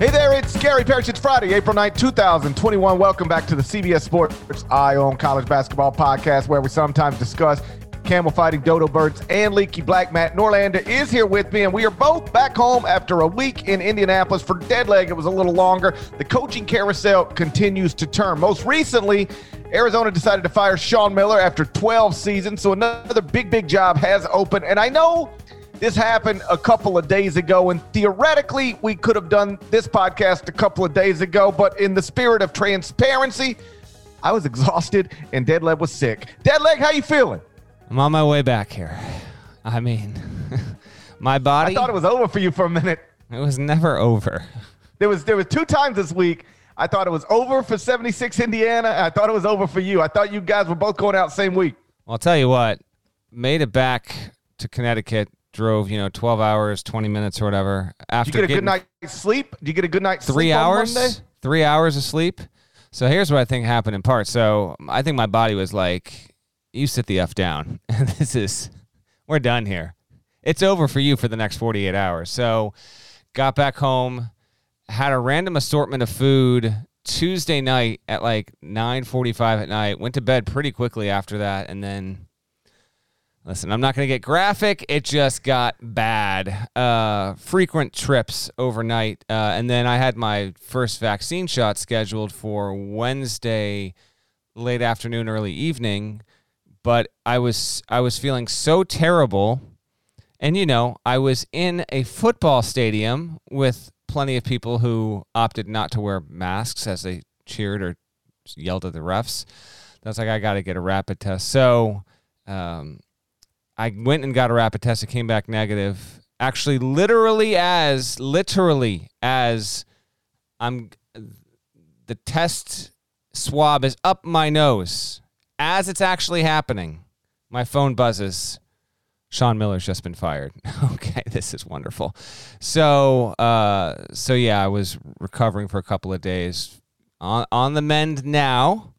Hey there, it's Gary Parrish. It's Friday, April 9th, 2021. Welcome back to the CBS Sports Eye on College Basketball podcast, where we sometimes discuss camel fighting, dodo birds, and leaky black. Matt Norlander is here with me, and we are both back home after a week in Indianapolis. For dead leg, it was a little longer. The coaching carousel continues to turn. Most recently, Arizona decided to fire Sean Miller after 12 seasons, so another big, big job has opened. And I know this happened a couple of days ago, and theoretically, we could have done this podcast a couple of days ago, but in the spirit of transparency, I was exhausted and Deadleg was sick. Deadleg, how you feeling? I'm on my way back here. I mean, my body. I thought it was over for you for a minute. It was never over. There was there was two times this week. I thought it was over for 76 Indiana. I thought it was over for you. I thought you guys were both going out same week. Well, I'll tell you what. Made it back to Connecticut drove, you know, 12 hours, 20 minutes or whatever. After Did you get a good night's sleep? Did you get a good night's three hours, three hours of sleep. So here's what I think happened in part. So I think my body was like, "You sit the f down. this is, we're done here. It's over for you for the next 48 hours." So got back home, had a random assortment of food Tuesday night at like 9:45 at night. Went to bed pretty quickly after that, and then Listen, I'm not going to get graphic. It just got bad. Uh, frequent trips overnight. Uh, and then I had my first vaccine shot scheduled for Wednesday, late afternoon, early evening. But I was I was feeling so terrible. And you know, I was in a football stadium with plenty of people who opted not to wear masks as they cheered or yelled at the refs. That's like I got to get a rapid test. So um, I went and got a rapid test. It came back negative. Actually, literally as literally as I'm the test swab is up my nose as it's actually happening. My phone buzzes. Sean Miller's just been fired. okay, this is wonderful. So, uh, so yeah, I was recovering for a couple of days. On on the mend now.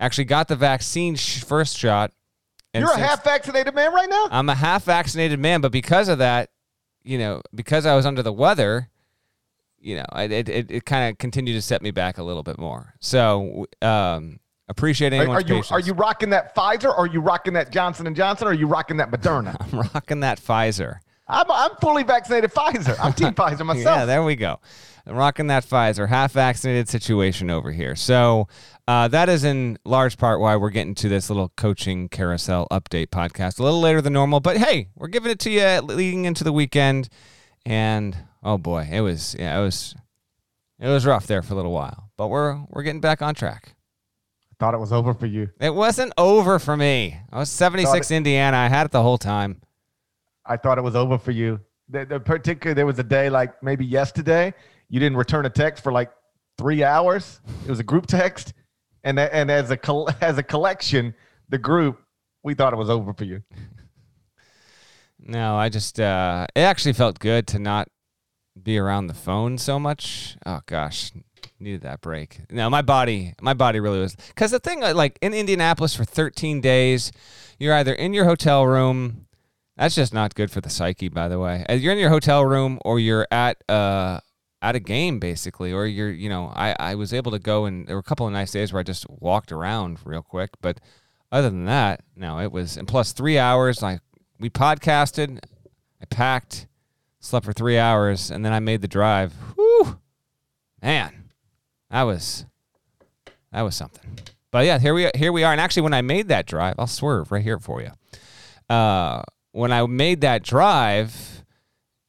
Actually, got the vaccine sh- first shot and You're a half vaccinated man right now? I'm a half vaccinated man, but because of that, you know, because I was under the weather, you know, it it, it kind of continued to set me back a little bit more. So, um, appreciate anyone's are, are you patience. are you rocking that Pfizer or are you rocking that Johnson and Johnson or are you rocking that Moderna? I'm rocking that Pfizer. I'm I'm fully vaccinated Pfizer. I'm team Pfizer myself. Yeah, there we go. I'm rocking that Pfizer, half vaccinated situation over here. So uh, that is in large part why we're getting to this little coaching carousel update podcast a little later than normal. But hey, we're giving it to you leading into the weekend, and oh boy, it was yeah, it was it was rough there for a little while, but we're we're getting back on track. I thought it was over for you. It wasn't over for me. I was 76 Indiana. I had it the whole time. I thought it was over for you. The, the particular there was a day like maybe yesterday you didn't return a text for like three hours. It was a group text and and as a as a collection, the group, we thought it was over for you. No, I just uh, it actually felt good to not be around the phone so much. Oh gosh, needed that break. No, my body, my body really was because the thing like in Indianapolis for 13 days, you're either in your hotel room. That's just not good for the psyche, by the way. You're in your hotel room or you're at uh, at a game basically or you're you know I, I was able to go and there were a couple of nice days where i just walked around real quick but other than that no it was and plus three hours like we podcasted i packed slept for three hours and then i made the drive Whew, man that was that was something but yeah, here we here we are. And actually, when I made that drive, I'll swerve right here for you. Uh, when I made that drive,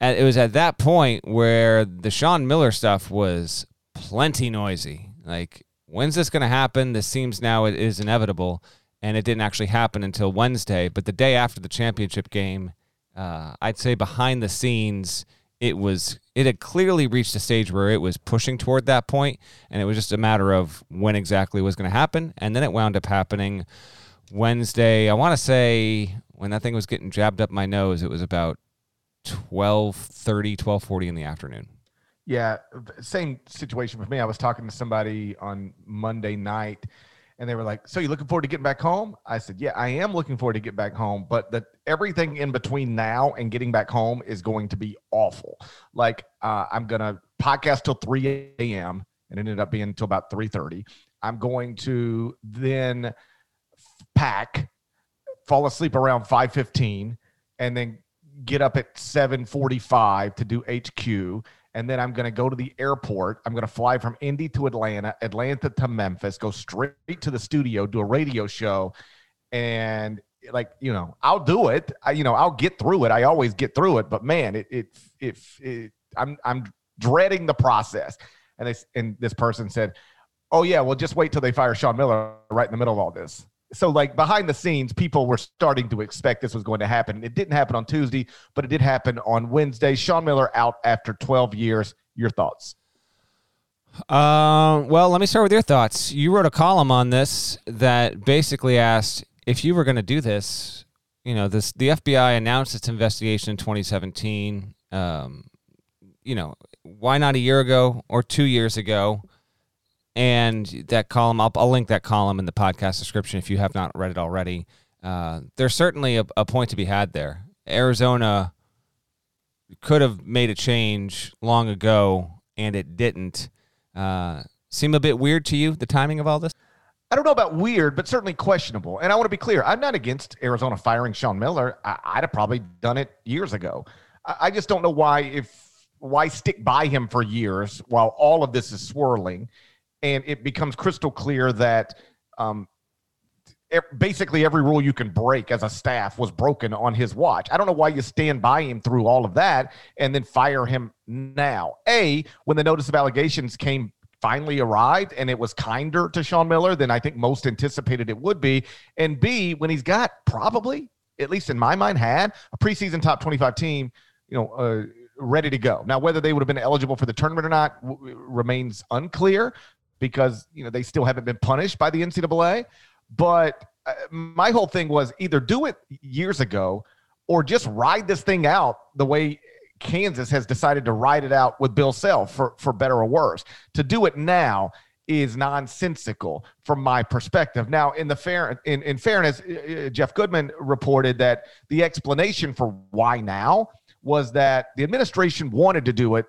it was at that point where the Sean Miller stuff was plenty noisy. Like, when's this going to happen? This seems now it is inevitable, and it didn't actually happen until Wednesday. But the day after the championship game, uh, I'd say behind the scenes, it was it had clearly reached a stage where it was pushing toward that point, and it was just a matter of when exactly was going to happen. And then it wound up happening Wednesday. I want to say when that thing was getting jabbed up my nose, it was about 12:30, 12:40 in the afternoon. Yeah, same situation with me. I was talking to somebody on Monday night and they were like, "So you looking forward to getting back home?" I said, "Yeah, I am looking forward to get back home, but that everything in between now and getting back home is going to be awful. Like, uh, I'm gonna podcast till 3 a.m. and it ended up being until about 3:30. I'm going to then pack, fall asleep around 5:15, and then get up at 7:45 to do HQ and then I'm going to go to the airport. I'm going to fly from Indy to Atlanta, Atlanta to Memphis, go straight to the studio, do a radio show, and like you know, I'll do it. I, you know, I'll get through it. I always get through it, but man, it it it, it I'm I'm dreading the process. And this and this person said, "Oh yeah, well just wait till they fire Sean Miller right in the middle of all this." So like behind the scenes people were starting to expect this was going to happen. It didn't happen on tuesday but it did happen on wednesday. Sean miller out after 12 years. Your thoughts? Uh, well let me start with your thoughts. You wrote a column on this that basically asked if you were going to do this you know this the fbi announced its investigation in 2017 um, you know why not a year ago or two years ago and that column I'll, I'll, link that column in the podcast description if you have not read it already uh, there's certainly a, a, point to be had there arizona could have made a change long ago and it didn't uh, seem a bit weird to you the timing of all this I don't know about weird, but certainly questionable. And I want to be clear: I'm not against Arizona firing Sean Miller. I, would have probably done it years ago. I, I just don't know why if why stick by him for years while all of this is swirling and it becomes crystal clear that um, basically every rule you can break as a staff was broken on his watch. I don't know why you stand by him through all of that and then fire him now. A, when the notice of allegations came finally arrived and it was kinder to Sean Miller than I think most anticipated it would be. And B, when he's got probably, at least in my mind, had a preseason top 25 team, you know, uh, ready to go. Now, whether they would have been eligible for the tournament or not w- remains unclear because you know they still haven't been punished by the NCAA. But uh, my whole thing was either do it years ago or just ride this thing out the way Kansas has decided to ride it out with Bill Self for for better or worse. To do it now is nonsensical from my perspective. Now, in the fair in, in fairness, uh, uh, Jeff Goodman reported that the explanation for why now was that the administration wanted to do it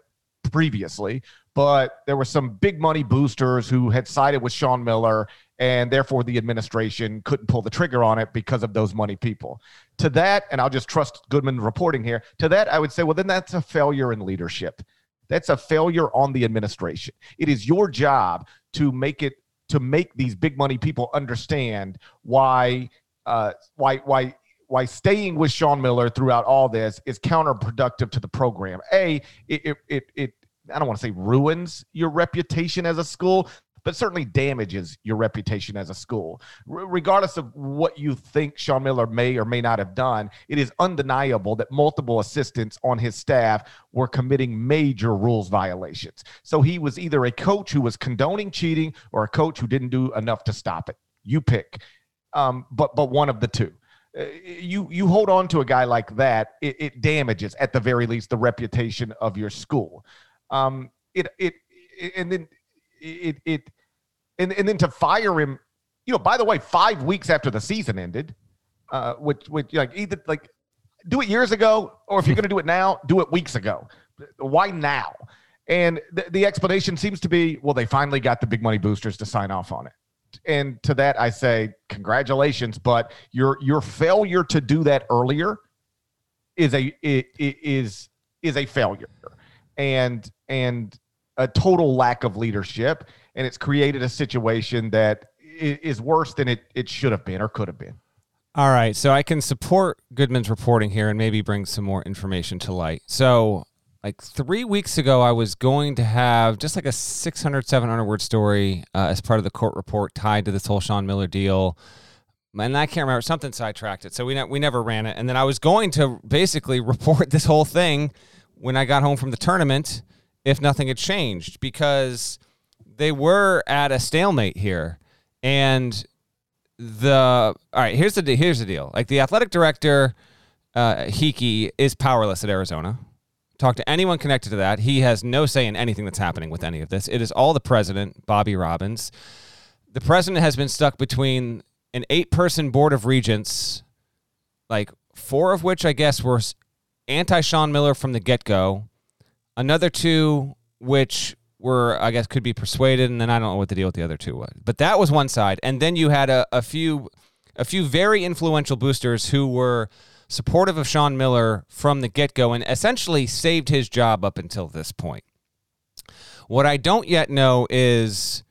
previously, but there were some big money boosters who had sided with Sean Miller, and therefore the administration couldn't pull the trigger on it because of those money people. To that, and I'll just trust Goodman reporting here, to that, I would say, well, then that's a failure in leadership. That's a failure on the administration. It is your job to make it to make these big money people understand why uh, why why why staying with Sean Miller throughout all this is counterproductive to the program. A, it it it I don't want to say ruins your reputation as a school, but certainly damages your reputation as a school. R- regardless of what you think Sean Miller may or may not have done, it is undeniable that multiple assistants on his staff were committing major rules violations. So he was either a coach who was condoning cheating or a coach who didn't do enough to stop it. You pick, um, but but one of the two. Uh, you you hold on to a guy like that, it, it damages at the very least the reputation of your school. Um, it, it, and then it, it, and, and then to fire him, you know, by the way, five weeks after the season ended, uh, which, which like either like do it years ago, or if you're going to do it now, do it weeks ago. Why now? And the, the explanation seems to be, well, they finally got the big money boosters to sign off on it. And to that, I say congratulations, but your your failure to do that earlier is a is is a failure and and a total lack of leadership and it's created a situation that is worse than it it should have been or could have been. All right, so I can support Goodman's reporting here and maybe bring some more information to light. So, like three weeks ago, I was going to have just like a 600, 700 word story uh, as part of the court report tied to this whole Sean Miller deal. And I can't remember something sidetracked it, so we ne- we never ran it. And then I was going to basically report this whole thing when I got home from the tournament, if nothing had changed, because they were at a stalemate here, and the all right here's the here's the deal. Like the athletic director uh Heeke is powerless at Arizona. Talk to anyone connected to that. He has no say in anything that's happening with any of this. It is all the president Bobby Robbins. The president has been stuck between an eight person board of regents like four of which I guess were anti Sean Miller from the get go another two which were I guess could be persuaded, and then I don't know what the deal with the other two was. But that was one side, and then you had a, a few a few very influential boosters who were supportive of Sean Miller from the get go and essentially saved his job up until this point. What I don't yet know is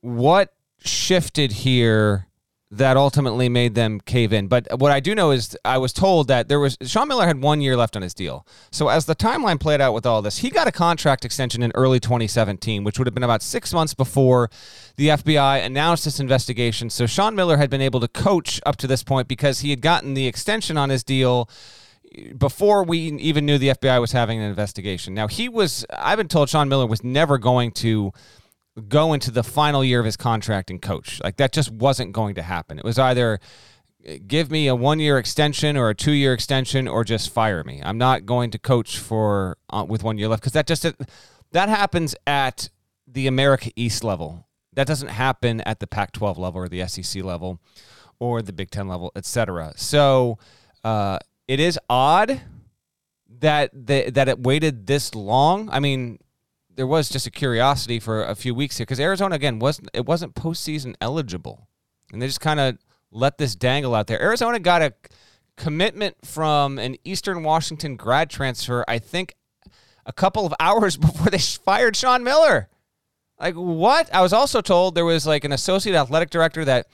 what shifted here that ultimately made them cave in. But what I do know is I was told that there was Sean Miller had one year left on his deal. So as the timeline played out with all this, he got a contract extension in early 2017, which would have been about six months before the FBI announced this investigation. So Sean Miller had been able to coach up to this point because he had gotten the extension on his deal before we even knew the FBI was having an investigation. Now he was I've been told Sean Miller was never going to go into the final year of his contract and coach. Like that just wasn't going to happen. It was either give me a one year extension or a two year extension or just fire me. I'm not going to coach for uh, with one year left because that just that happens at the America East level. That doesn't happen at the Pac-12 level or the SEC level or the Big Ten level, etc. So uh, it is odd that the, that it waited this long. I mean, there was just a curiosity for a few weeks here because Arizona again wasn't it wasn't postseason eligible, and they just kind of let this dangle out there. Arizona got a commitment from an Eastern Washington grad transfer, I think, a couple of hours before they fired Sean Miller. Like what? I was also told there was like an associate athletic director that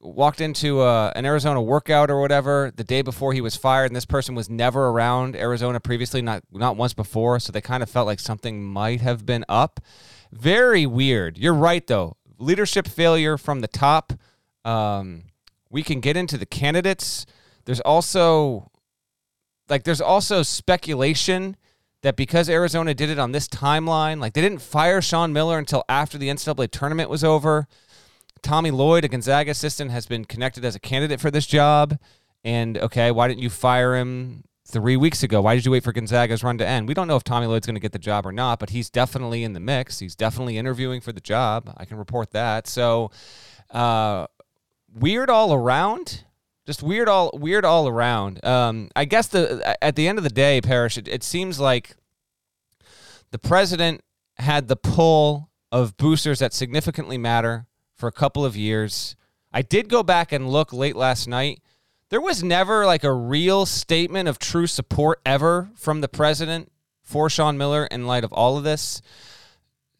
walked into uh, an Arizona workout or whatever the day before he was fired, and this person was never around Arizona previously, not not once before, so they kind of felt like something might have been up. Very weird. You're right though. Leadership failure from the top. Um, we can get into the candidates. There's also like there's also speculation that because Arizona did it on this timeline, like they didn't fire Sean Miller until after the NCAA tournament was over Tommy Lloyd, a Gonzaga assistant, has been connected as a candidate for this job. And okay, why didn't you fire him three weeks ago? Why did you wait for Gonzaga's run to end? We don't know if Tommy Lloyd's going to get the job or not, but he's definitely in the mix. He's definitely interviewing for the job. I can report that. So, uh, weird all around. Just weird all weird all around. Um, I guess the at the end of the day, Parrish, it, it seems like the president had the pull of boosters that significantly matter for a couple of years. I did go back and look late last night. There was never like a real statement of true support ever from the president for Sean Miller in light of all of this.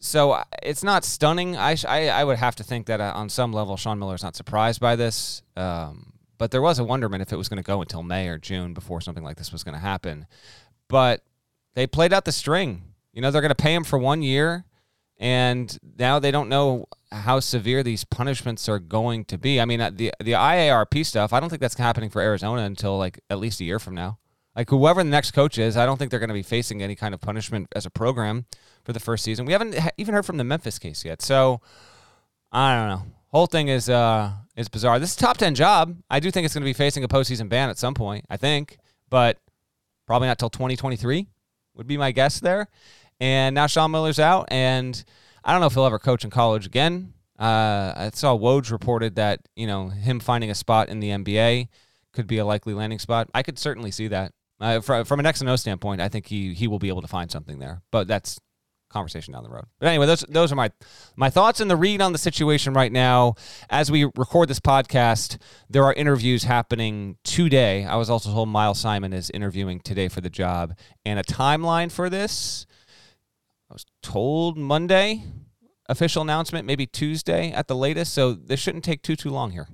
So uh, it's not stunning. I, I, I would have to think that uh, on some level, Sean Miller is not surprised by this. Um, but there was a wonderment if it was going to go until May or June before something like this was going to happen. But they played out the string. You know, they're going to pay him for one year and now they don't know how severe these punishments are going to be. I mean, uh, the the IARP stuff, I don't think that's happening for Arizona until like at least a year from now. Like whoever the next coach is, I don't think they're going to be facing any kind of punishment as a program for the first season. We haven't even heard from the Memphis case yet, so I don't know. Whole thing is uh is bizarre. This is top ten job. I do think it's going to be facing a postseason ban at some point. I think, but probably not till 2023 would be my guess there. And now Sean Miller's out, and I don't know if he'll ever coach in college again. Uh, I saw Woj reported that you know him finding a spot in the NBA could be a likely landing spot. I could certainly see that. Uh, from, from an X and O standpoint, I think he he will be able to find something there. But that's conversation down the road. But anyway, those those are my my thoughts and the read on the situation right now. As we record this podcast, there are interviews happening today. I was also told Miles Simon is interviewing today for the job, and a timeline for this I was told Monday. official announcement maybe Tuesday at the latest. So this shouldn't take too too long here.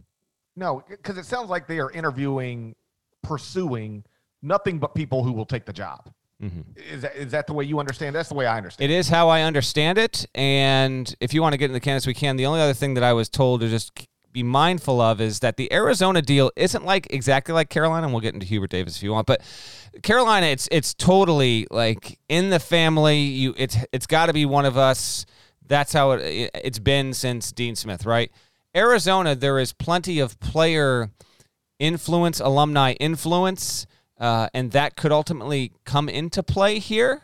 No, because it sounds like they are interviewing, pursuing nothing but people who will take the job. Mm-hmm. Is that is that the way you understand? That's the way I understand. It is how I understand it. And if you want to get in the candidates, we can. The only other thing that I was told is just be mindful of is that the Arizona deal isn't like exactly like Carolina, and we'll get into Hubert Davis if you want, but Carolina, it's it's totally like in the family. You, it's it's got to be one of us. That's how it, it's been since Dean Smith, right? Arizona, there is plenty of player influence, alumni influence, uh, and that could ultimately come into play here.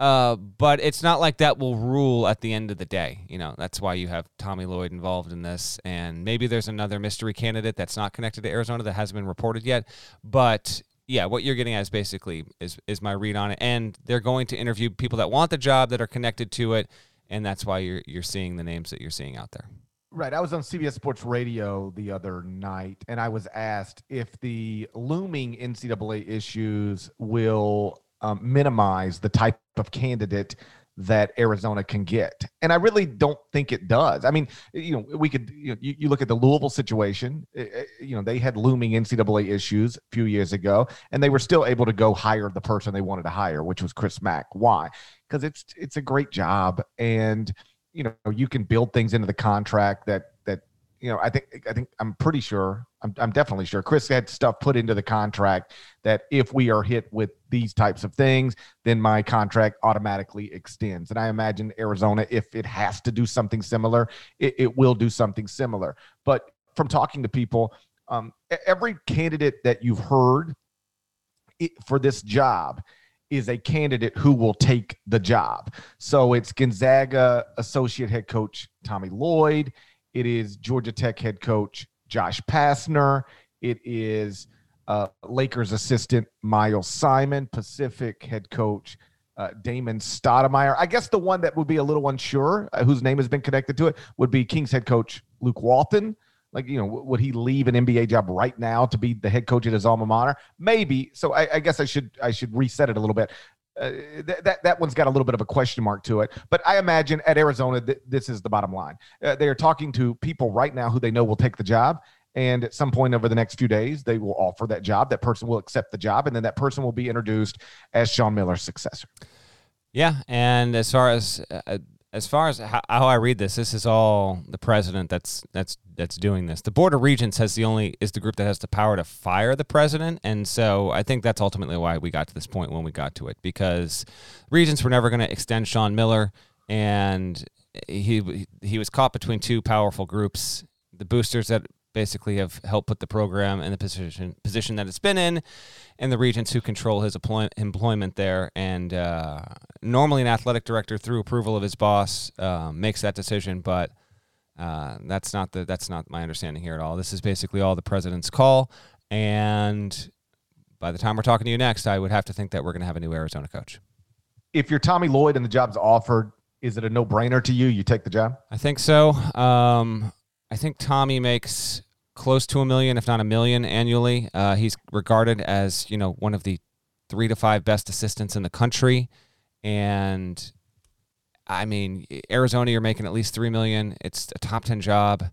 Uh, but it's not like that will rule at the end of the day. You know, that's why you have Tommy Lloyd involved in this. And maybe there's another mystery candidate that's not connected to Arizona that hasn't been reported yet. But yeah, what you're getting at is basically is is my read on it. And they're going to interview people that want the job that are connected to it. And that's why you're you're seeing the names that you're seeing out there. Right. I was on CBS Sports Radio the other night, and I was asked if the looming NCAA issues will um, minimize the type of candidate that Arizona can get. And I really don't think it does. I mean, you know, we could, you, know, you, you, look at the Louisville situation, eh, eh, you know, they had looming NCAA issues a few years ago, and they were still able to go hire the person they wanted to hire, which was Chris Mack. Why? Because it's it's a great job. And, you know, you can build things into the contract that that you know, I think I think I'm pretty sure I'm, I'm definitely sure Chris had stuff put into the contract that if we are hit with these types of things, then my contract automatically extends. And I imagine Arizona, if it has to do something similar, it, it will do something similar. But from talking to people, um, every candidate that you've heard for this job is a candidate who will take the job. So it's Gonzaga associate head coach Tommy Lloyd. It is Georgia Tech head coach Josh Pastner. It is uh, Lakers assistant Miles Simon, Pacific head coach uh, Damon Stoudemire. I guess the one that would be a little unsure, uh, whose name has been connected to it, would be Kings head coach Luke Walton. Like, you know, would he leave an NBA job right now to be the head coach at his alma mater? Maybe. So I, I guess I should I should reset it a little bit. Uh, th- that that one's got a little bit of a question mark to it. But I imagine at Arizona, th- this is the bottom line. Uh, they are talking to people right now who they know will take the job, and at some point over the next few days, they will offer that job. That person will accept the job, and then that person will be introduced as Sean Miller's successor. Yeah, and as far as uh, as far as how, how, I read this, this is all the president that's that's that's doing this. The board of regents has the only is the group that has the power to fire the president, and so I think that's ultimately why we got to this point when we got to it because regents were never going to extend Sean Miller, and he he was caught between two powerful groups. The boosters that basically have helped put the program in the position position that it's been in, and the regents who control his employment there. And uh, normally, an athletic director, through approval of his boss, uh, makes that decision, but. Uh, that's not the that's not my understanding here at all. This is basically all the president's call, and by the time we're talking to you next, I would have to think that we're going to have a new Arizona coach. If you're Tommy Lloyd and the job's offered, is it a no brainer to you? You take the job? I think so. Um, I think Tommy makes close to a million, if not a million, annually. Uh, he's regarded as you know one of the three to five best assistants in the country, and I mean Arizona, you're making at least three million. It's a top ten job.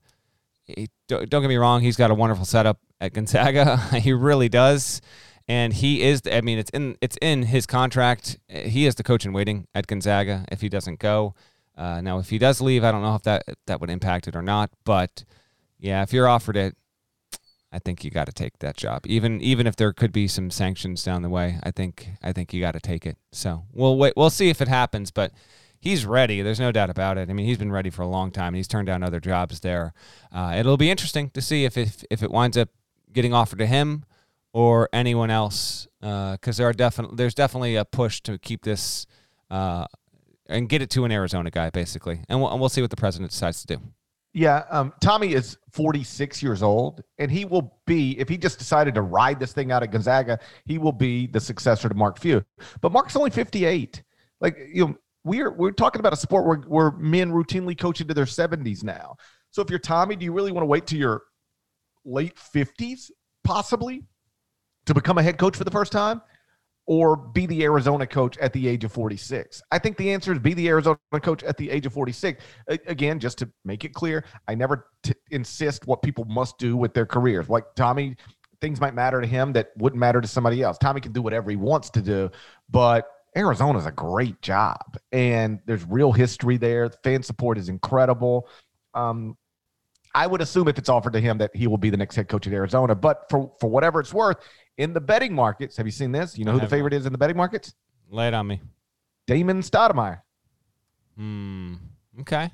He, don't, get me wrong, he's got a wonderful setup at Gonzaga. he really does. And he is. I mean, it's in it's in his contract. He is the coach in waiting at Gonzaga. If he doesn't go, uh, now, if he does leave, I don't know if that that would impact it or not. But yeah, if you're offered it, I think you got to take that job. Even even if there could be some sanctions down the way, I think I think you got to take it. So we'll wait. We'll see if it happens. But he's ready. There's no doubt about it. I mean, he's been ready for a long time. He's turned down other jobs there. Uh, it'll be interesting to see if if if it winds up getting offered to him or anyone else, because uh, there are definitely there's definitely a push to keep this. Uh, and get it to an Arizona guy, basically. And we'll, and we'll see what the president decides to do. Yeah, um, Tommy is 46 years old, and he will be, if he just decided to ride this thing out at Gonzaga, he will be the successor to Mark Few. But Mark's only 58. Like, you know, we're we're talking about a sport where, where men routinely coach into their 70s now. So if you're Tommy, do you really want to wait to your late 50s, possibly, to become a head coach for the first time? Or be the Arizona coach at the age of 46? I think the answer is be the Arizona coach at the age of 46. Again, just to make it clear, I never t- insist what people must do with their careers. Like Tommy, things might matter to him that wouldn't matter to somebody else. Tommy can do whatever he wants to do, but Arizona's a great job and there's real history there. The fan support is incredible. Um, I would assume if it's offered to him that he will be the next head coach at Arizona. But for, for whatever it's worth, in the betting markets, have you seen this? You know who the favorite is in the betting markets? Lay it on me. Damon Stoudemire. Hmm. Okay.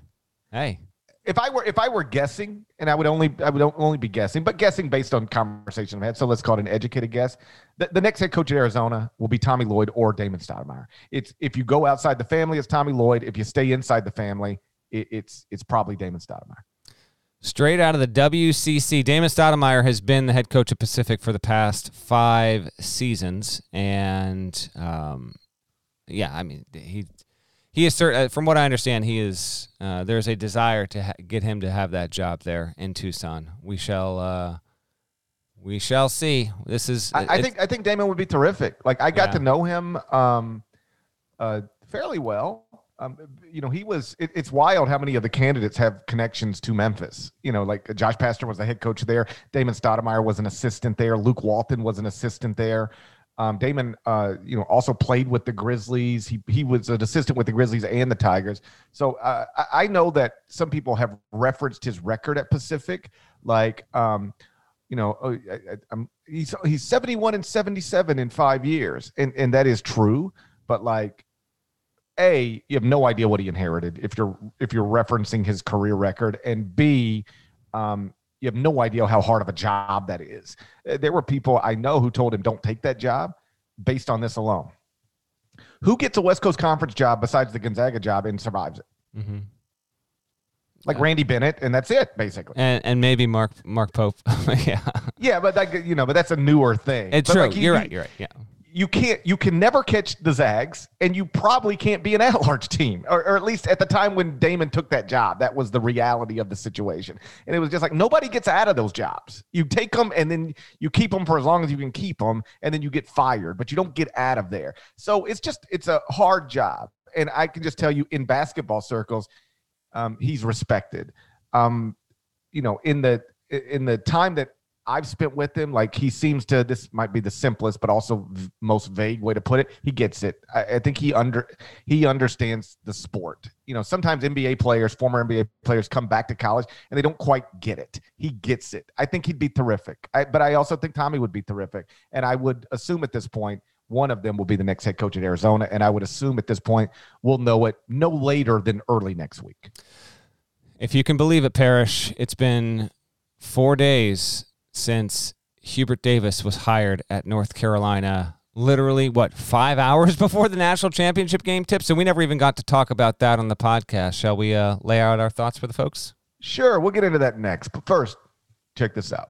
Hey. If I were if I were guessing, and I would only I would only be guessing, but guessing based on conversation I've had. So let's call it an educated guess. The, the next head coach at Arizona will be Tommy Lloyd or Damon Stoudemire. It's if you go outside the family, it's Tommy Lloyd. If you stay inside the family, it, it's it's probably Damon Stoudemire. Straight out of the WCC, Damon Stoudemire has been the head coach of Pacific for the past five seasons, and um, yeah, I mean he he is uh, from what I understand, he is uh, there's a desire to ha- get him to have that job there in Tucson. We shall uh, we shall see. This is I, I think I think Damon would be terrific. Like I got yeah. to know him um, uh, fairly well. Um, you know, he was. It, it's wild how many of the candidates have connections to Memphis. You know, like Josh Pastner was the head coach there. Damon Stoudemire was an assistant there. Luke Walton was an assistant there. Um, Damon, uh, you know, also played with the Grizzlies. He he was an assistant with the Grizzlies and the Tigers. So uh, I, I, know that some people have referenced his record at Pacific, like, um, you know, oh, I, he's he's seventy one and seventy seven in five years, and and that is true. But like, a you have no idea what he inherited if you're if you're referencing his career record and b um, you have no idea how hard of a job that is. Uh, there were people i know who told him don't take that job based on this alone. Who gets a west coast conference job besides the gonzaga job and survives it? Mm-hmm. like randy bennett and that's it basically. And, and maybe mark mark pope. Yeah. Yeah but you know but that's a newer thing. It's but true. like, you're right you're right. Yeah you can't you can never catch the Zags, and you probably can't be an at-large team, or, or, at least at the time when Damon took that job, that was the reality of the situation. And it was just like nobody gets out of those jobs. You take them, and then you keep them for as long as you can keep them, and then you get fired, but you don't get out of there. So it's just it's a hard job, and I can just tell you in basketball circles, um, he's respected. Um, you know, in the in the time that I've spent with him, like he seems to. This might be the simplest, but also v- most vague way to put it. He gets it. I, I, think he under he understands the sport. You know, sometimes NBA players, former NBA players, come back to college and they don't quite get it. He gets it. I think he'd be terrific. I, but I also think Tommy would be terrific, and I would assume at this point one of them will be the next head coach at Arizona, and I would assume at this point we'll know it no later than early next week. If you can believe it, Parrish, it's been four days since Hubert Davis was hired at North Carolina literally what five hours before the national championship game tips and we never even got to talk about that on the podcast. Shall we uh, lay out our thoughts for the folks? Sure we'll get into that next. But first check this out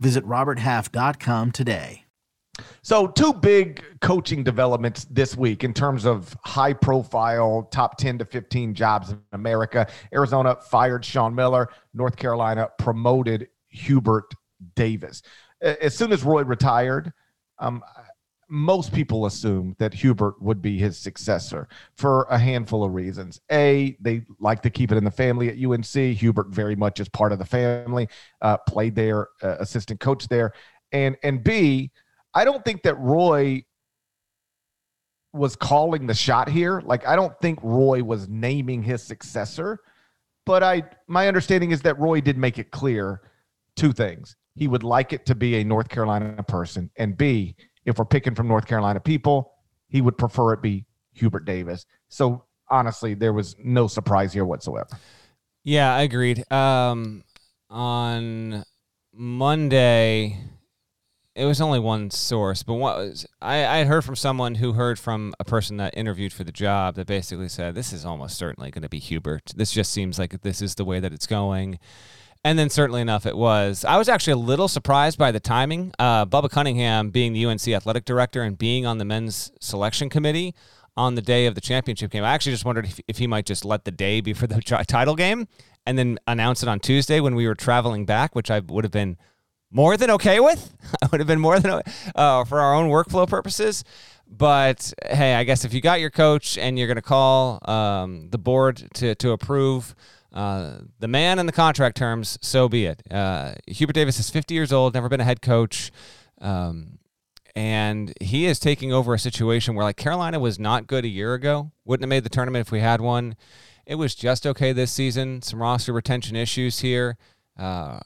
Visit RobertHalf.com today. So, two big coaching developments this week in terms of high profile top 10 to 15 jobs in America. Arizona fired Sean Miller, North Carolina promoted Hubert Davis. As soon as Roy retired, um, most people assume that Hubert would be his successor for a handful of reasons. A, they like to keep it in the family at UNC. Hubert very much is part of the family, uh, played there, uh, assistant coach there. And, and B, I don't think that Roy was calling the shot here. Like I don't think Roy was naming his successor, but I my understanding is that Roy did make it clear two things. He would like it to be a North Carolina person, and B, if we're picking from North Carolina people, he would prefer it be Hubert Davis. So honestly, there was no surprise here whatsoever. Yeah, I agreed. Um, on Monday, it was only one source, but what was I, I heard from someone who heard from a person that interviewed for the job that basically said this is almost certainly going to be Hubert. This just seems like this is the way that it's going. And then, certainly enough, it was. I was actually a little surprised by the timing. Uh, Bubba Cunningham, being the UNC athletic director and being on the men's selection committee on the day of the championship game, I actually just wondered if, if he might just let the day be for the title game and then announce it on Tuesday when we were traveling back, which I would have been more than okay with. I would have been more than uh, for our own workflow purposes. But hey, I guess if you got your coach and you're going to call um, the board to to approve uh, the man and the contract terms, so be it. Uh, Hubert Davis is 50 years old, never been a head coach. Um, and he is taking over a situation where, like, Carolina was not good a year ago, wouldn't have made the tournament if we had one. It was just okay this season. Some roster retention issues here. Uh,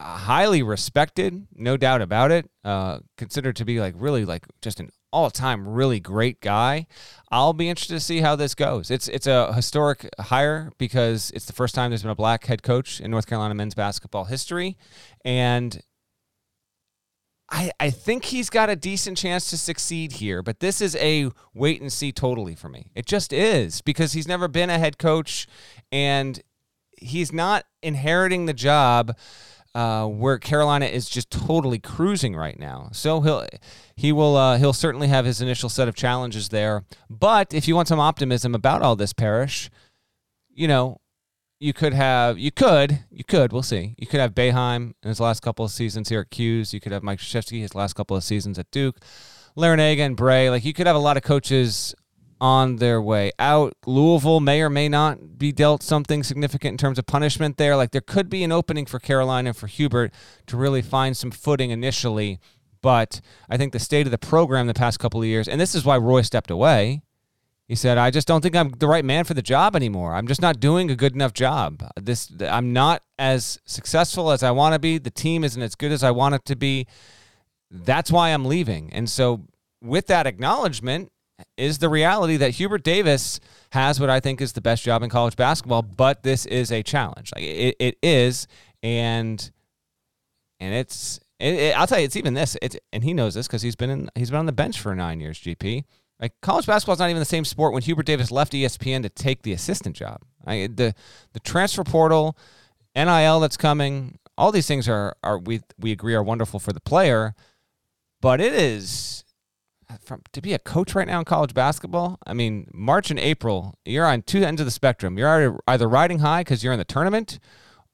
highly respected, no doubt about it. Uh, considered to be like really like just an all-time really great guy. I'll be interested to see how this goes. It's it's a historic hire because it's the first time there's been a black head coach in North Carolina men's basketball history, and I I think he's got a decent chance to succeed here. But this is a wait and see totally for me. It just is because he's never been a head coach, and he's not inheriting the job uh, where Carolina is just totally cruising right now. So he'll he will uh, he'll certainly have his initial set of challenges there. But if you want some optimism about all this Parrish, you know, you could have you could you could we'll see. You could have Boeheim in his last couple of seasons here at 'Cuse. You could have Mike Krzyzewski his last couple of seasons at Duke. Larrañaga and Brey, Like you could have a lot of coaches on their way out. Louisville may or may not be dealt something significant in terms of punishment there. Like there could be an opening for Carolina for Hubert to really find some footing initially. But I think the state of the program the past couple of years, and this is why Roy stepped away. He said, "I just don't think I'm the right man for the job anymore. I'm just not doing a good enough job. This I'm not as successful as I want to be. The team isn't as good as I want it to be. That's why I'm leaving." And so, with that acknowledgement, is the reality that Hubert Davis has what I think is the best job in college basketball, but this is a challenge. Like it, it is, and and it's. It, it, I'll tell you, it's even this. It's and he knows this because he's been in. He's been on the bench for nine years. GP. Like college basketball is not even the same sport when Hubert Davis left ESPN to take the assistant job. Like, the the transfer portal, NIL that's coming, all these things are are we we agree are wonderful for the player, but it is from to be a coach right now in college basketball. I mean, March and April, you're on two ends of the spectrum. You're either, riding high because you're in the tournament,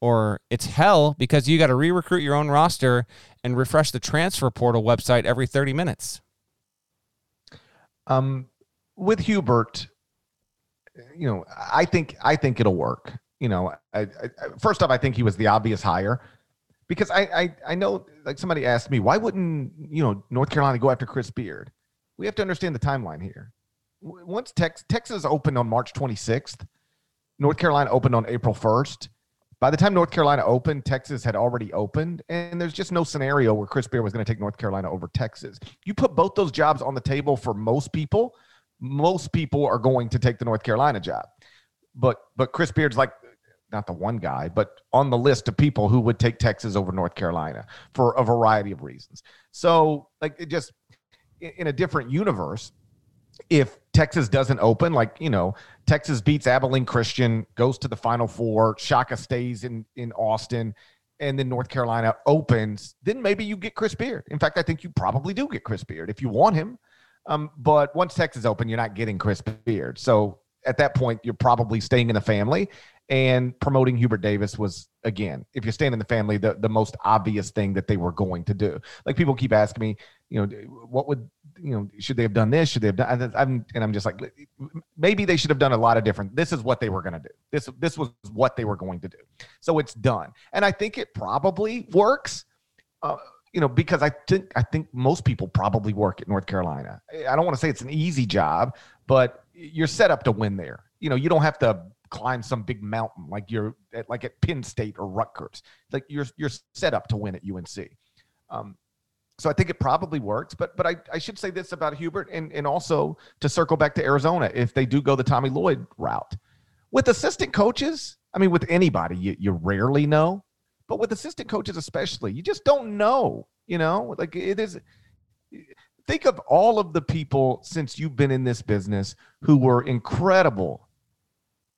or it's hell because you got to re-recruit your own roster and refresh the transfer portal website every 30 minutes. Um, with Hubert, you know, I think I think it'll work. You know, I, I, first off, I think he was the obvious hire because I, I I know like somebody asked me why wouldn't you know North Carolina go after Chris Beard? We have to understand the timeline here. Once Tex- Texas opened on March 26th, North Carolina opened on April 1st. By the time North Carolina opened, Texas had already opened, and there's just no scenario where Chris Beard was going to take North Carolina over Texas. You put both those jobs on the table for most people, most people are going to take the North Carolina job. But but Chris Beard's like not the one guy, but on the list of people who would take Texas over North Carolina for a variety of reasons. So like it just in a different universe, if Texas doesn't open, like you know, Texas beats Abilene Christian, goes to the Final Four, Shaka stays in in Austin, and then North Carolina opens, then maybe you get Chris Beard. In fact, I think you probably do get Chris Beard if you want him. Um, but once Texas open, you're not getting Chris Beard. So at that point, you're probably staying in the family and promoting Hubert Davis was again, if you're staying in the family, the, the most obvious thing that they were going to do. Like people keep asking me, you know, what would you know, should they have done this? Should they have done? I'm, and I'm just like, maybe they should have done a lot of different. This is what they were going to do. This this was what they were going to do. So it's done, and I think it probably works. Uh, you know, because I think I think most people probably work at North Carolina. I don't want to say it's an easy job, but you're set up to win there. You know, you don't have to climb some big mountain like you're at, like at Penn State or Rutgers. Like you're you're set up to win at UNC. Um, so I think it probably works. But but I, I should say this about Hubert and, and also to circle back to Arizona, if they do go the Tommy Lloyd route. With assistant coaches, I mean with anybody, you, you rarely know. But with assistant coaches especially, you just don't know. You know, like it is think of all of the people since you've been in this business who were incredible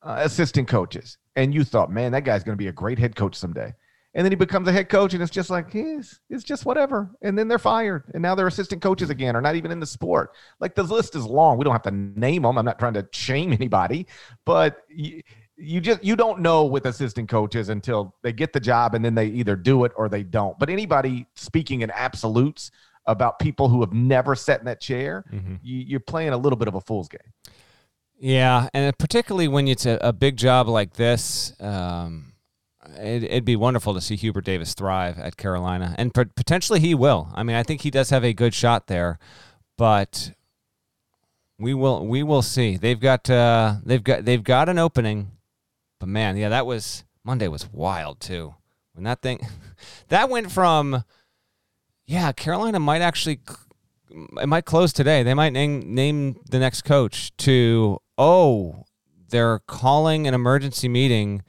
uh, assistant coaches and you thought man that guy's going to be a great head coach someday and then he becomes a head coach and it's just like he's it's just whatever. And then they're fired and now they're assistant coaches again or not even in the sport. Like the list is long. We don't have to name them i'm not trying to shame anybody. But you, you just you don't know with assistant coaches until they get the job and then they either do it or they don't. But anybody speaking in absolutes about people who have never sat in that chair mm-hmm. you, you're playing a little bit of a fool's game. Yeah and particularly when it's a, a big job like this um, it, would be wonderful to see Hubert Davis thrive at Carolina, and potentially he will. I mean, I think he does have a good shot there, but we will we will see. They've got uh, they've got they've got an opening, but man, yeah, that was Monday was wild too. When that thing that went from yeah, Carolina might actually it might close today. They might name name the next coach to oh, they're calling an emergency meeting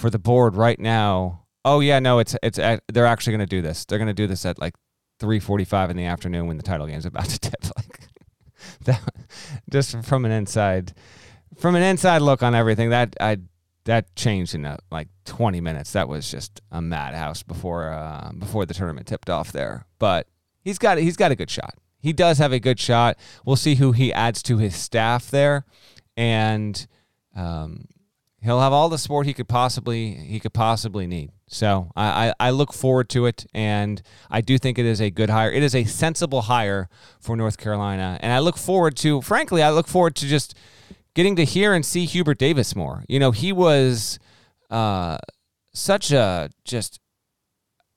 for the board right now. Oh yeah, no, it's it's they're actually going to do this. They're going to do this at like 3:45 in the afternoon when the title game's about to tip. Like that, just from an inside, from an inside look on everything. That I that changed in a, like 20 minutes. That was just a madhouse before uh, before the tournament tipped off there. But he's got he's got a good shot. He does have a good shot. We'll see who he adds to his staff there, and um, he'll have all the support he could possibly he could possibly need. So I, I, look forward to it, and I do think it is a good hire. It is a sensible hire for North Carolina, and I look forward to, frankly, I look forward to just getting to hear and see Hubert Davis more. You know, he was uh, such a just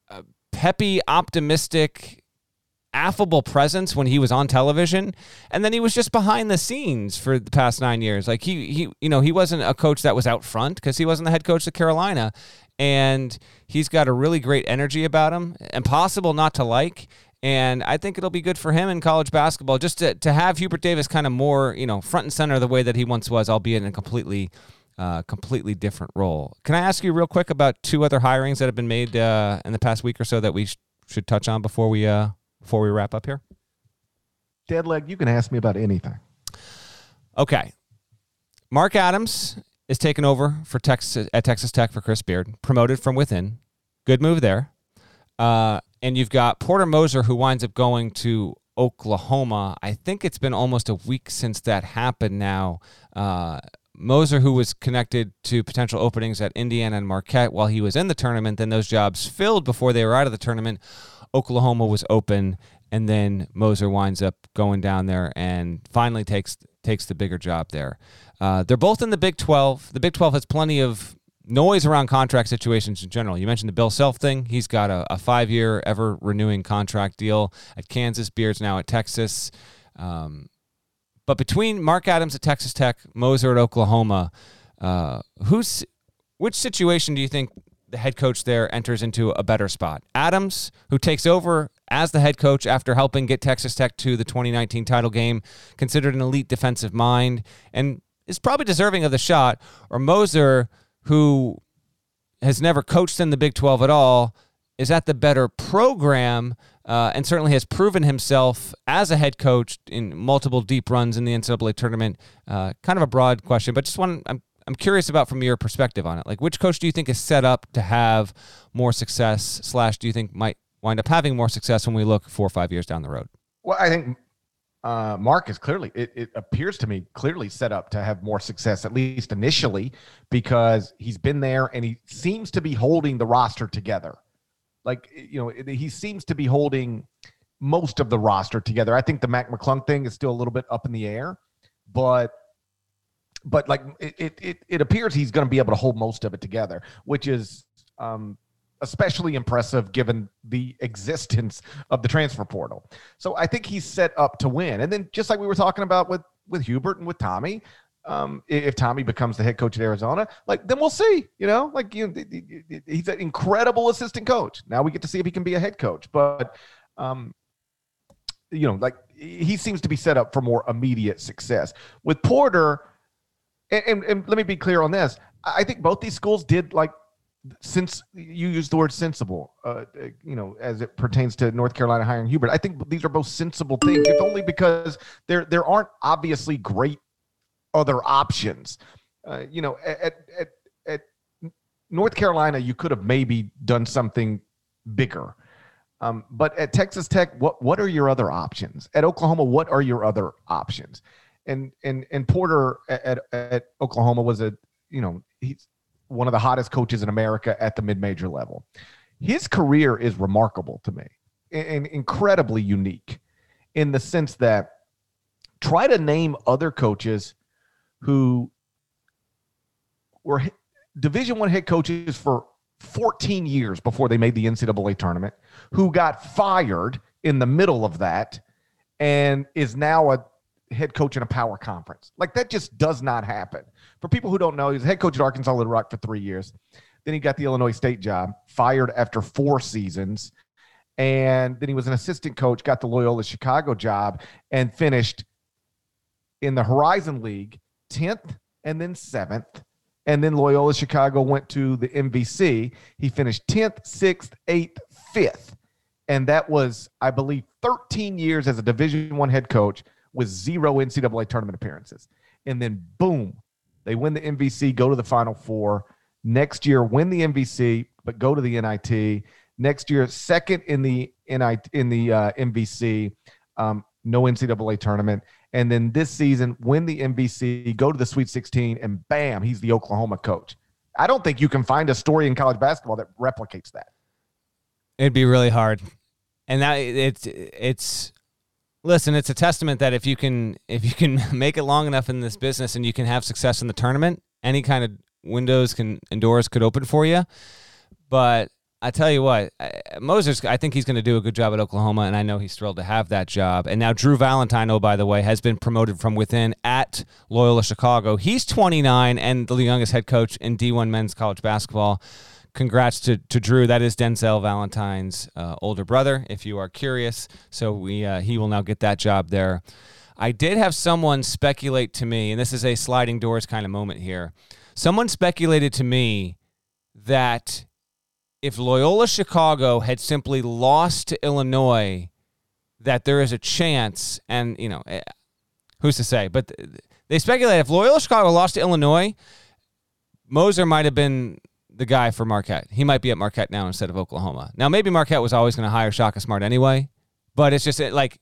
a peppy, optimistic affable presence when he was on television and then he was just behind the scenes for the past 9 years like he he you know he wasn't a coach that was out front cuz he wasn't the head coach of Carolina and he's got a really great energy about him impossible not to like and I think it'll be good for him in college basketball just to, to have Hubert Davis kind of more, you know, front and center the way that he once was, albeit in a completely uh, completely different role. Can I ask you real quick about two other hirings that have been made uh, in the past week or so that we sh- should touch on before we uh, before we wrap up here? Dead leg, you can ask me about anything. Okay. Mark Adams is taken over for Texas at Texas Tech for Chris Beard, promoted from within. Good move there. Uh, and you've got Porter Moser who winds up going to Oklahoma. I think it's been almost a week since that happened now. Uh, Moser, who was connected to potential openings at Indiana and Marquette while he was in the tournament, then those jobs filled before they were out of the tournament. Oklahoma was open, and then Moser winds up going down there and finally takes takes the bigger job there. Uh, they're both in the Big 12. The Big 12 has plenty of noise around contract situations in general. You mentioned the Bill Self thing. He's got a, a five year, ever renewing contract deal at Kansas. Beard's now at Texas. Um, but between Mark Adams at Texas Tech, Moser at Oklahoma, uh, who's which situation do you think the head coach there enters into a better spot. Adams, who takes over as the head coach after helping get Texas Tech to the 2019 title game, considered an elite defensive mind, and is probably deserving of the shot, or Moser, who has never coached in the Big 12 at all, is at the better program uh, and certainly has proven himself as a head coach in multiple deep runs in the NCAA tournament. Uh, kind of a broad question, but just one. I'm I'm curious about from your perspective on it. Like, which coach do you think is set up to have more success? Slash, do you think might wind up having more success when we look four or five years down the road? Well, I think uh, Mark is clearly, it, it, appears to me, clearly set up to have more success, at least initially, because he's been there and he seems to be holding the roster together. Like, you know, he seems to be holding most of the roster together. I think the Mac McClung thing is still a little bit up in the air, but but like it, it, it appears he's going to be able to hold most of it together, which is um, especially impressive given the existence of the transfer portal. So I think he's set up to win. And then just like we were talking about with with Hubert and with Tommy, um, if Tommy becomes the head coach at Arizona, like then we'll see. You know, like you, he's an incredible assistant coach. Now we get to see if he can be a head coach. But um, you know, like he seems to be set up for more immediate success with Porter. And, and, and let me be clear on this. I think both these schools did like since you use the word sensible, uh, you know, as it pertains to North Carolina hiring Hubert, I think these are both sensible things. It's only because there there aren't obviously great other options. Uh, you know, at, at at North Carolina, you could have maybe done something bigger. Um, but at Texas Tech, what what are your other options? At Oklahoma, what are your other options? And and and Porter at, at, Oklahoma was a you know he's one of the hottest coaches in America at the mid-major level. His career is remarkable to me and incredibly unique in the sense that try to name other coaches who were division one head coaches for 14 years before they made the ncaa tournament who got fired in the middle of that and is now a head coach in a power conference like that just does not happen for people who don't know, he was head coach at Arkansas Little Rock for three years. Then he got the Illinois State job, fired after four seasons. And then he was an assistant coach, got the Loyola Chicago job, and finished in the Horizon League 10th and then 7th. And then Loyola Chicago went to the MVC. He finished 10th, 6th, 8th, 5th. And that was, I believe, 13 years as a Division One head coach with zero NCAA tournament appearances. And then boom, they win the MVC, go to the Final Four. Next year, win the MVC, but go to the NIT. Next year, second in the NIT in the uh, MVC, um, no NCAA tournament. And then this season, win the MVC, go to the Sweet 16, and bam, he's the Oklahoma coach. I don't think you can find a story in college basketball that replicates that. It'd be really hard, and that it's it's listen, it's a testament that if you can if you can make it long enough in this business and you can have success in the tournament, any kind of windows can and doors could open for you. But I tell you what, Moser, I think he's going to do a good job at Oklahoma, and I know he's thrilled to have that job. And now Drew Valentine, oh by the way, has been promoted from within at Loyola Chicago. He's 29 and the youngest head coach in D1 men's college basketball congrats to, to Drew. That is Denzel Valentine's uh, older brother, if you are curious. So we uh, he will now get that job there. I did have someone speculate to me, and this is a sliding doors kind of moment here. Someone speculated to me that if Loyola Chicago had simply lost to Illinois, that there is a chance, and you know, eh, who's to say? But they speculate if Loyola Chicago lost to Illinois, Moser might have been the guy for Marquette. He might be at Marquette now instead of Oklahoma. Now, maybe Marquette was always going to hire Shaka Smart anyway, but it's just like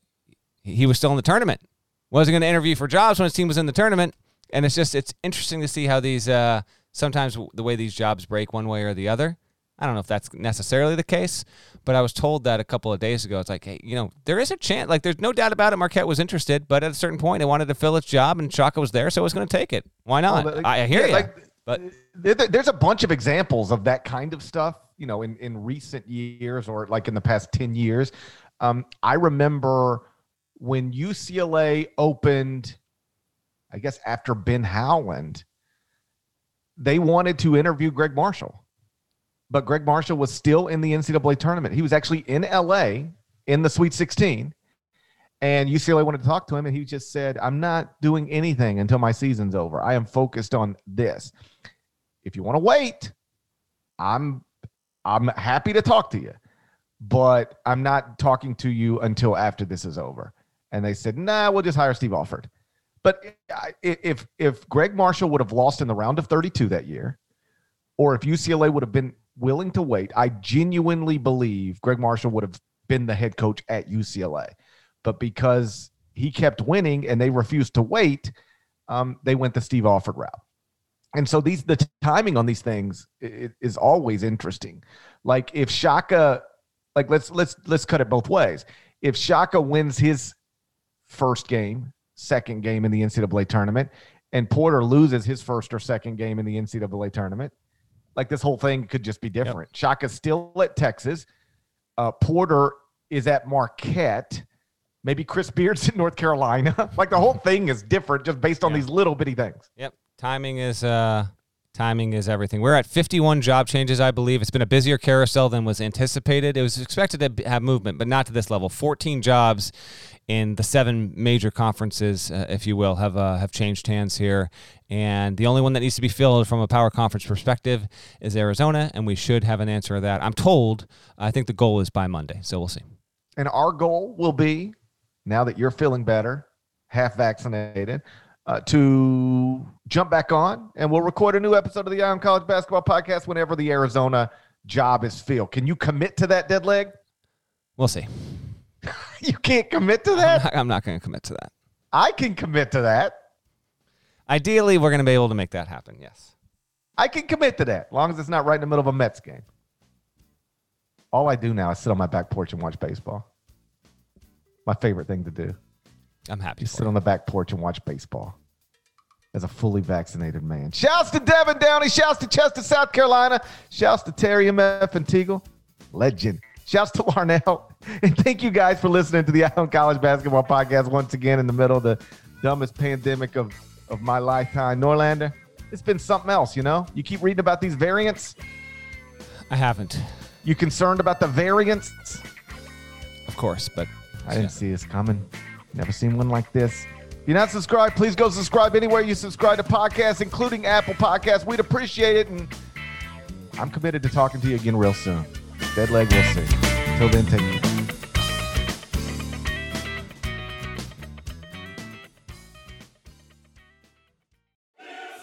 he was still in the tournament. Wasn't going to interview for jobs when his team was in the tournament. And it's just, it's interesting to see how these, uh, sometimes the way these jobs break one way or the other. I don't know if that's necessarily the case, but I was told that a couple of days ago. It's like, hey, you know, there is a chance. Like, there's no doubt about it. Marquette was interested, but at a certain point, it wanted to fill its job, and Shaka was there, so it was going to take it. Why not? Well, I, I hear yeah, you. Like, but there's a bunch of examples of that kind of stuff, you know, in, in recent years or like in the past 10 years. Um, I remember when UCLA opened, I guess after Ben Howland, they wanted to interview Gregg Marshall, but Gregg Marshall was still in the NCAA tournament. He was actually in LA in the Sweet 16. And UCLA wanted to talk to him, and he just said, I'm not doing anything until my season's over. I am focused on this. If you want to wait, I'm I'm happy to talk to you, but I'm not talking to you until after this is over. And they said, Nah, we'll just hire Steve Alford. But if if Gregg Marshall would have lost in the round of 32 that year, or if UCLA would have been willing to wait, I genuinely believe Gregg Marshall would have been the head coach at UCLA. But because he kept winning and they refused to wait, um, they went the Steve Alford route and so these the timing on these things is always interesting. Like if Shaka, like let's let's let's cut it both ways. If Shaka wins his first game, second game in the NCAA tournament, and Porter loses his first or second game in the NCAA tournament, like this whole thing could just be different. Yep. Shaka's still at Texas. Uh, Porter is at Marquette. Maybe Chris Beard's in North Carolina. like the whole thing is different just based on these little bitty things. Yep. Timing is uh timing is everything. We're at 51 job changes, I believe. It's been a busier carousel than was anticipated. It was expected to have movement, but not to this level. 14 jobs in the seven major conferences, uh, if you will, have uh, have changed hands here. And the only one that needs to be filled from a power conference perspective is Arizona, and we should have an answer to that. I'm told. I think the goal is by Monday, so we'll see. And our goal will be now that you're feeling better, half vaccinated, uh, to jump back on and we'll record a new episode of the Eye on College Basketball Podcast whenever the Arizona job is filled. Can you commit to that dead leg? We'll see. you can't commit to that? I'm not, I'm not going to commit to that. I can commit to that. Ideally, we're going to be able to make that happen, yes. I can commit to that, as long as it's not right in the middle of a Mets game. All I do now is sit on my back porch and watch baseball. My favorite thing to do. I'm happy. You sit on the back porch and watch baseball as a fully vaccinated man. Shouts to Devin Downey. Shouts to Chester, South Carolina. Shouts to Terry MF and Teagle. Legend. Shouts to Larnell. And thank you guys for listening to the Eye on College Basketball Podcast once again in the middle of the dumbest pandemic of, of my lifetime. Norlander, it's been something else, you know? You keep reading about these variants. I haven't. You concerned about the variants? Of course, but I didn't see this coming. Never seen one like this. If you're not subscribed, please go subscribe anywhere you subscribe to podcasts, including Apple Podcasts. We'd appreciate it. And I'm committed to talking to you again real soon. Dead leg, we'll see. Until then, take care.